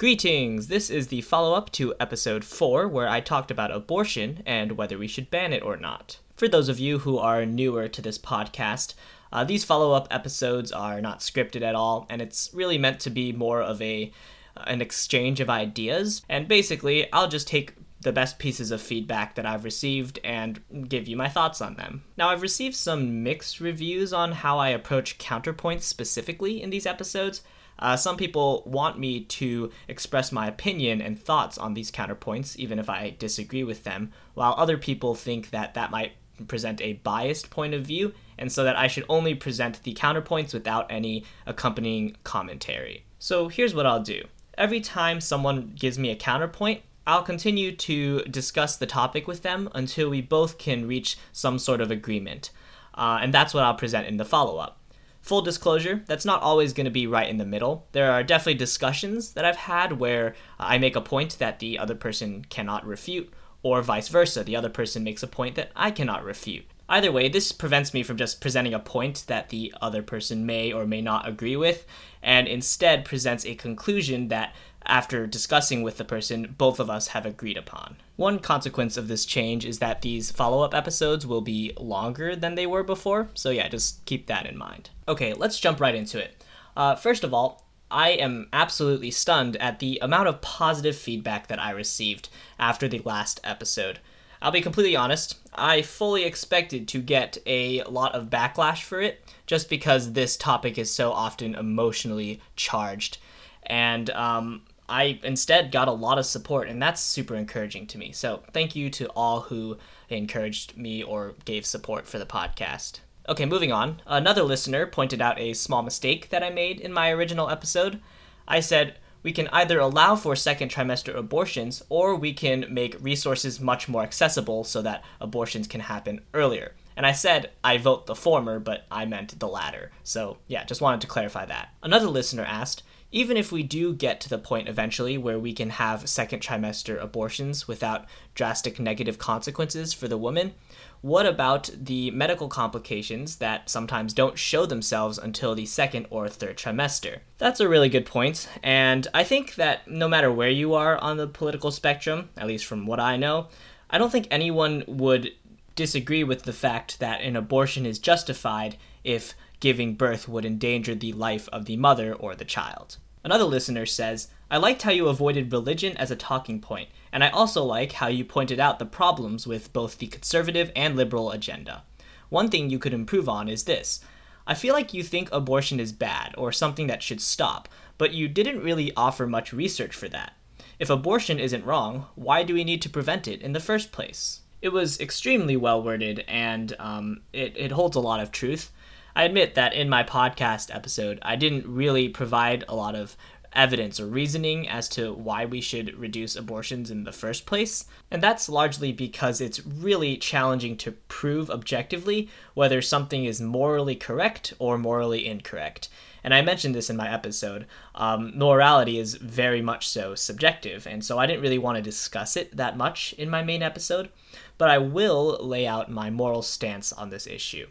Greetings! This is the follow up to episode 4, where I talked about abortion and whether we should ban it or not. For those of you who are newer to this podcast, uh, these follow up episodes are not scripted at all, and it's really meant to be more of a an exchange of ideas. And basically, I'll just take the best pieces of feedback that I've received and give you my thoughts on them. Now, I've received some mixed reviews on how I approach counterpoints specifically in these episodes. Uh, some people want me to express my opinion and thoughts on these counterpoints, even if I disagree with them, while other people think that that might present a biased point of view, and so that I should only present the counterpoints without any accompanying commentary. So here's what I'll do. Every time someone gives me a counterpoint, I'll continue to discuss the topic with them until we both can reach some sort of agreement. Uh, and that's what I'll present in the follow up. Full disclosure, that's not always going to be right in the middle. There are definitely discussions that I've had where uh, I make a point that the other person cannot refute, or vice versa, the other person makes a point that I cannot refute. Either way, this prevents me from just presenting a point that the other person may or may not agree with, and instead presents a conclusion that after discussing with the person both of us have agreed upon. One consequence of this change is that these follow up episodes will be longer than they were before, so yeah, just keep that in mind. Okay, let's jump right into it. Uh, first of all, I am absolutely stunned at the amount of positive feedback that I received after the last episode. I'll be completely honest, I fully expected to get a lot of backlash for it, just because this topic is so often emotionally charged. And um, I instead got a lot of support, and that's super encouraging to me. So, thank you to all who encouraged me or gave support for the podcast. Okay, moving on. Another listener pointed out a small mistake that I made in my original episode. I said, we can either allow for second trimester abortions or we can make resources much more accessible so that abortions can happen earlier. And I said I vote the former, but I meant the latter. So, yeah, just wanted to clarify that. Another listener asked, even if we do get to the point eventually where we can have second trimester abortions without drastic negative consequences for the woman, what about the medical complications that sometimes don't show themselves until the second or third trimester? That's a really good point, and I think that no matter where you are on the political spectrum, at least from what I know, I don't think anyone would disagree with the fact that an abortion is justified if giving birth would endanger the life of the mother or the child. Another listener says, I liked how you avoided religion as a talking point, and I also like how you pointed out the problems with both the conservative and liberal agenda. One thing you could improve on is this. I feel like you think abortion is bad or something that should stop, but you didn't really offer much research for that. If abortion isn't wrong, why do we need to prevent it in the first place? It was extremely well worded and um, it, it holds a lot of truth. I admit that in my podcast episode, I didn't really provide a lot of evidence or reasoning as to why we should reduce abortions in the first place. And that's largely because it's really challenging to prove objectively whether something is morally correct or morally incorrect. And I mentioned this in my episode. Um, morality is very much so subjective, and so I didn't really want to discuss it that much in my main episode, but I will lay out my moral stance on this issue.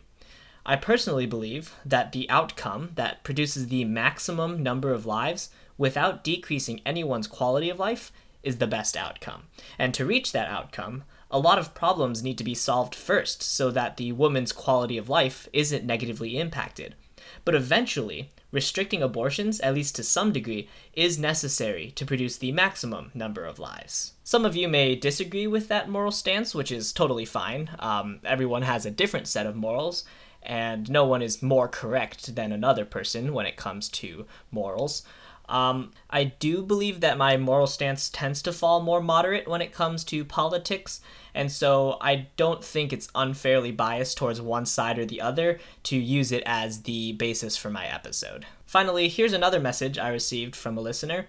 I personally believe that the outcome that produces the maximum number of lives without decreasing anyone's quality of life is the best outcome. And to reach that outcome, a lot of problems need to be solved first so that the woman's quality of life isn't negatively impacted. But eventually, restricting abortions, at least to some degree, is necessary to produce the maximum number of lives. Some of you may disagree with that moral stance, which is totally fine. Um, everyone has a different set of morals, and no one is more correct than another person when it comes to morals. Um, I do believe that my moral stance tends to fall more moderate when it comes to politics, and so I don't think it's unfairly biased towards one side or the other to use it as the basis for my episode. Finally, here's another message I received from a listener.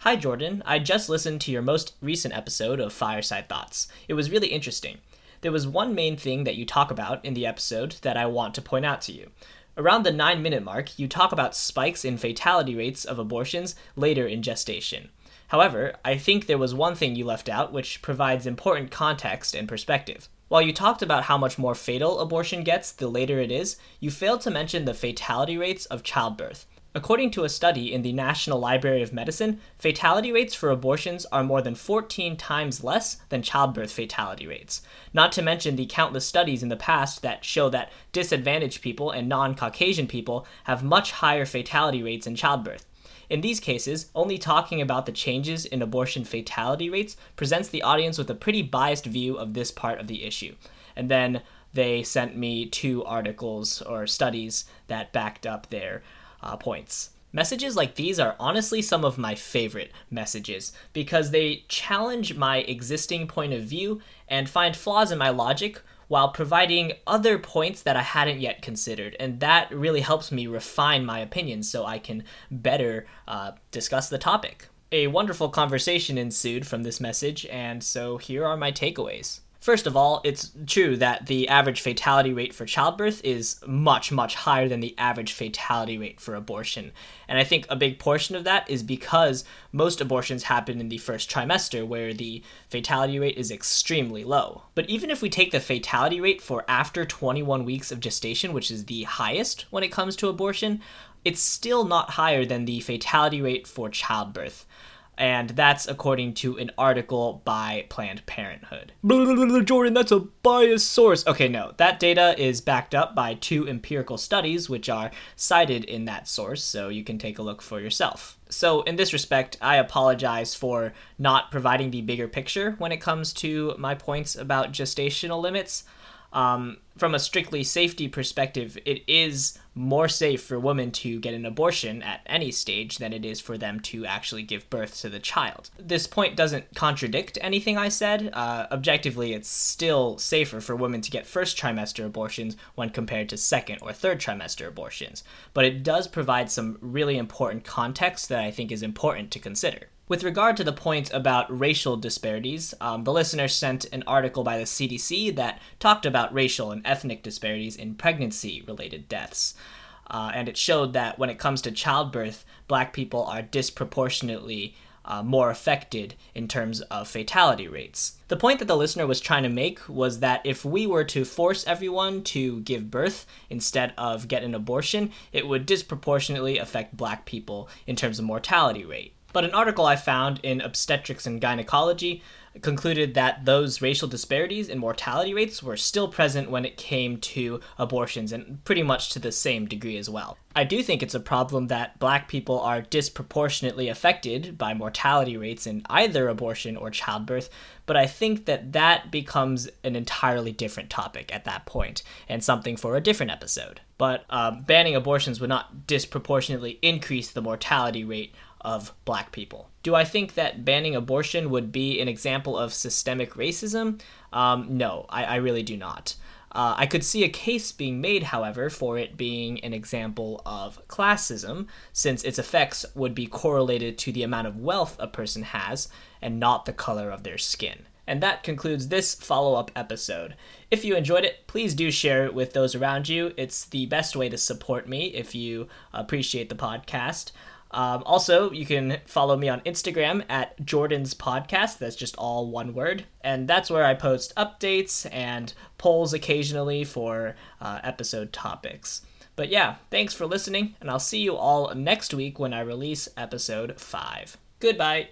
Hi, Jordan. I just listened to your most recent episode of Fireside Thoughts. It was really interesting there was one main thing that you talk about in the episode that I want to point out to you. Around the 9 minute mark, you talk about spikes in fatality rates of abortions later in gestation. However, I think there was one thing you left out which provides important context and perspective. While you talked about how much more fatal abortion gets the later it is, you failed to mention the fatality rates of childbirth. According to a study in the National Library of Medicine, fatality rates for abortions are more than 14 times less than childbirth fatality rates. Not to mention the countless studies in the past that show that disadvantaged people and non Caucasian people have much higher fatality rates in childbirth. In these cases, only talking about the changes in abortion fatality rates presents the audience with a pretty biased view of this part of the issue. And then they sent me two articles or studies that backed up their uh, points. Messages like these are honestly some of my favorite messages because they challenge my existing point of view and find flaws in my logic while providing other points that I hadn't yet considered. And that really helps me refine my opinions so I can better uh, discuss the topic. A wonderful conversation ensued from this message, and so here are my takeaways. First of all, it's true that the average fatality rate for childbirth is much, much higher than the average fatality rate for abortion. And I think a big portion of that is because most abortions happen in the first trimester, where the fatality rate is extremely low. But even if we take the fatality rate for after 21 weeks of gestation, which is the highest when it comes to abortion, it's still not higher than the fatality rate for childbirth and that's according to an article by Planned Parenthood. Jordan, that's a biased source. Okay, no, that data is backed up by two empirical studies, which are cited in that source, so you can take a look for yourself. So, in this respect, I apologize for not providing the bigger picture when it comes to my points about gestational limits. Um, from a strictly safety perspective, it is more safe for women to get an abortion at any stage than it is for them to actually give birth to the child. This point doesn't contradict anything I said. Uh, objectively, it's still safer for women to get first trimester abortions when compared to second or third trimester abortions, but it does provide some really important context that I think is important to consider. With regard to the point about racial disparities, um, the listener sent an article by the CDC that talked about racial and ethnic disparities in pregnancy related deaths. Uh, and it showed that when it comes to childbirth, black people are disproportionately uh, more affected in terms of fatality rates. The point that the listener was trying to make was that if we were to force everyone to give birth instead of get an abortion, it would disproportionately affect black people in terms of mortality rate. But an article I found in Obstetrics and Gynecology concluded that those racial disparities in mortality rates were still present when it came to abortions and pretty much to the same degree as well. I do think it's a problem that black people are disproportionately affected by mortality rates in either abortion or childbirth, but I think that that becomes an entirely different topic at that point and something for a different episode. But um, banning abortions would not disproportionately increase the mortality rate of black people. Do I think that banning abortion would be an example of systemic racism? Um, no, I, I, really do not. Uh, I could see a case being made, however, for it being an example of classism, since its effects would be correlated to the amount of wealth a person has and not the color of their skin. And that concludes this follow up episode. If you enjoyed it, please do share it with those around you. It's the best way to support me if you appreciate the podcast. Um, also, you can follow me on Instagram at Jordan's Podcast. That's just all one word. And that's where I post updates and polls occasionally for uh, episode topics. But yeah, thanks for listening, and I'll see you all next week when I release episode 5. Goodbye.